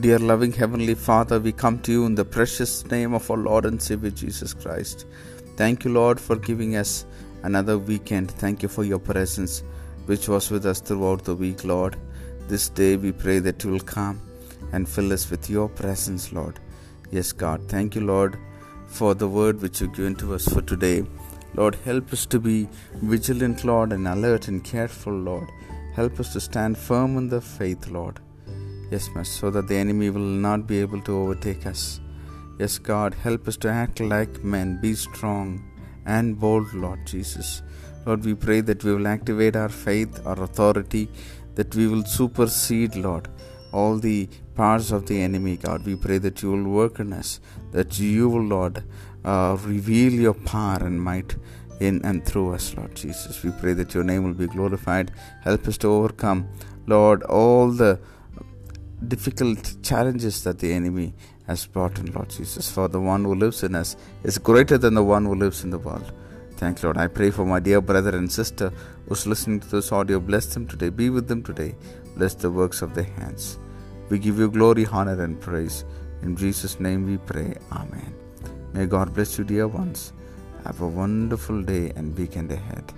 Dear loving Heavenly Father, we come to you in the precious name of our Lord and Savior Jesus Christ. Thank you, Lord, for giving us another weekend. Thank you for your presence, which was with us throughout the week, Lord. This day we pray that you will come and fill us with your presence, Lord. Yes, God. Thank you, Lord, for the word which you've given to us for today. Lord, help us to be vigilant, Lord, and alert and careful, Lord. Help us to stand firm in the faith, Lord. Yes, Master, so that the enemy will not be able to overtake us. Yes, God, help us to act like men, be strong and bold, Lord Jesus. Lord, we pray that we will activate our faith, our authority, that we will supersede, Lord, all the powers of the enemy, God. We pray that you will work in us, that you will, Lord, uh, reveal your power and might in and through us, Lord Jesus. We pray that your name will be glorified. Help us to overcome, Lord, all the difficult challenges that the enemy has brought in, Lord Jesus. For the one who lives in us is greater than the one who lives in the world. Thank Lord. I pray for my dear brother and sister who's listening to this audio. Bless them today. Be with them today. Bless the works of their hands. We give you glory, honor, and praise. In Jesus' name we pray. Amen. May God bless you, dear ones. Have a wonderful day and weekend ahead.